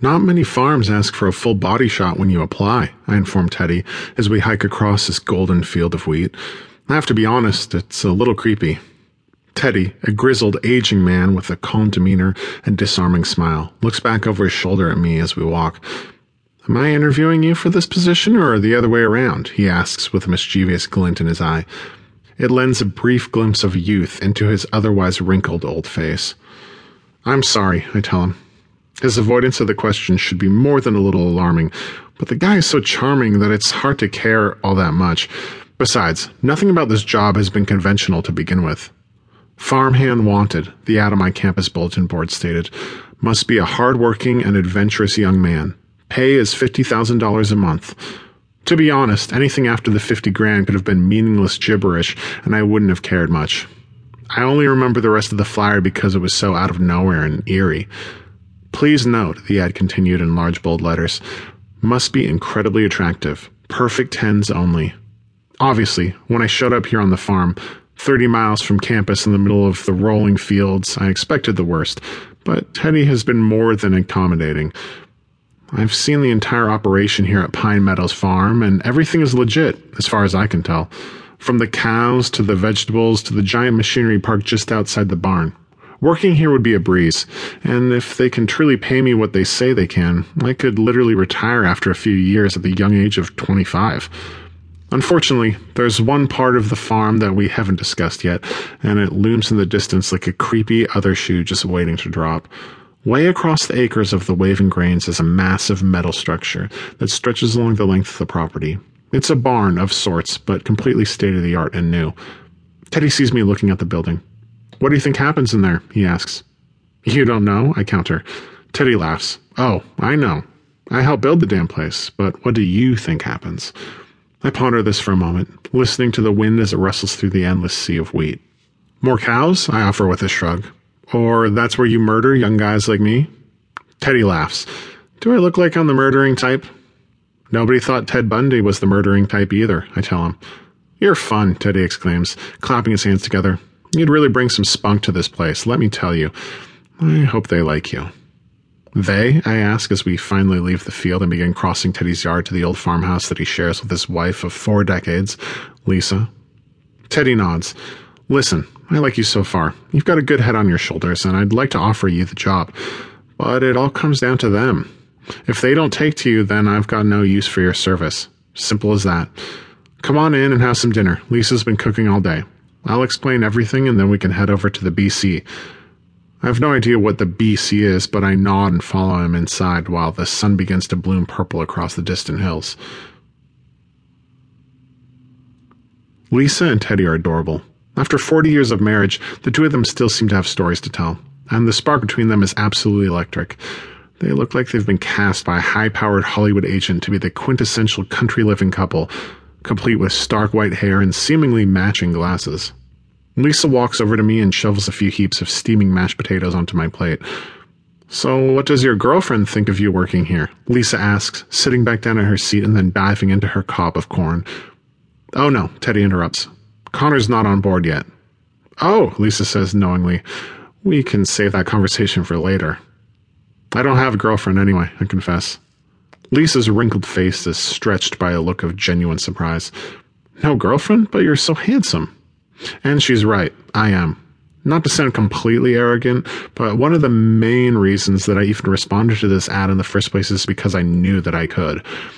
Not many farms ask for a full body shot when you apply, I inform Teddy as we hike across this golden field of wheat. I have to be honest, it's a little creepy. Teddy, a grizzled, aging man with a calm demeanor and disarming smile, looks back over his shoulder at me as we walk. Am I interviewing you for this position or the other way around? he asks with a mischievous glint in his eye. It lends a brief glimpse of youth into his otherwise wrinkled old face. I'm sorry, I tell him. His avoidance of the question should be more than a little alarming, but the guy is so charming that it's hard to care all that much. Besides, nothing about this job has been conventional to begin with. Farmhand wanted, the my campus bulletin board stated, must be a hard-working and adventurous young man. Pay is $50,000 a month. To be honest, anything after the 50 grand could have been meaningless gibberish, and I wouldn't have cared much. I only remember the rest of the flyer because it was so out of nowhere and eerie. Please note, the ad continued in large bold letters, must be incredibly attractive. Perfect tens only. Obviously, when I showed up here on the farm, 30 miles from campus in the middle of the rolling fields, I expected the worst, but Teddy has been more than accommodating. I've seen the entire operation here at Pine Meadows Farm, and everything is legit, as far as I can tell. From the cows to the vegetables to the giant machinery parked just outside the barn. Working here would be a breeze, and if they can truly pay me what they say they can, I could literally retire after a few years at the young age of 25. Unfortunately, there's one part of the farm that we haven't discussed yet, and it looms in the distance like a creepy other shoe just waiting to drop. Way across the acres of the waving grains is a massive metal structure that stretches along the length of the property. It's a barn of sorts, but completely state of the art and new. Teddy sees me looking at the building. What do you think happens in there? he asks. You don't know? I counter. Teddy laughs. Oh, I know. I helped build the damn place, but what do you think happens? I ponder this for a moment, listening to the wind as it rustles through the endless sea of wheat. More cows? I offer with a shrug. Or that's where you murder young guys like me? Teddy laughs. Do I look like I'm the murdering type? Nobody thought Ted Bundy was the murdering type either, I tell him. You're fun, Teddy exclaims, clapping his hands together. You'd really bring some spunk to this place, let me tell you. I hope they like you. They? I ask as we finally leave the field and begin crossing Teddy's yard to the old farmhouse that he shares with his wife of four decades, Lisa. Teddy nods. Listen, I like you so far. You've got a good head on your shoulders, and I'd like to offer you the job. But it all comes down to them. If they don't take to you, then I've got no use for your service. Simple as that. Come on in and have some dinner. Lisa's been cooking all day. I'll explain everything and then we can head over to the BC. I have no idea what the BC is, but I nod and follow him inside while the sun begins to bloom purple across the distant hills. Lisa and Teddy are adorable. After 40 years of marriage, the two of them still seem to have stories to tell, and the spark between them is absolutely electric. They look like they've been cast by a high powered Hollywood agent to be the quintessential country living couple, complete with stark white hair and seemingly matching glasses. Lisa walks over to me and shovels a few heaps of steaming mashed potatoes onto my plate. So, what does your girlfriend think of you working here? Lisa asks, sitting back down in her seat and then diving into her cob of corn. Oh no, Teddy interrupts. Connor's not on board yet. Oh, Lisa says knowingly. We can save that conversation for later. I don't have a girlfriend anyway, I confess. Lisa's wrinkled face is stretched by a look of genuine surprise. No girlfriend? But you're so handsome. And she's right. I am. Not to sound completely arrogant, but one of the main reasons that I even responded to this ad in the first place is because I knew that I could.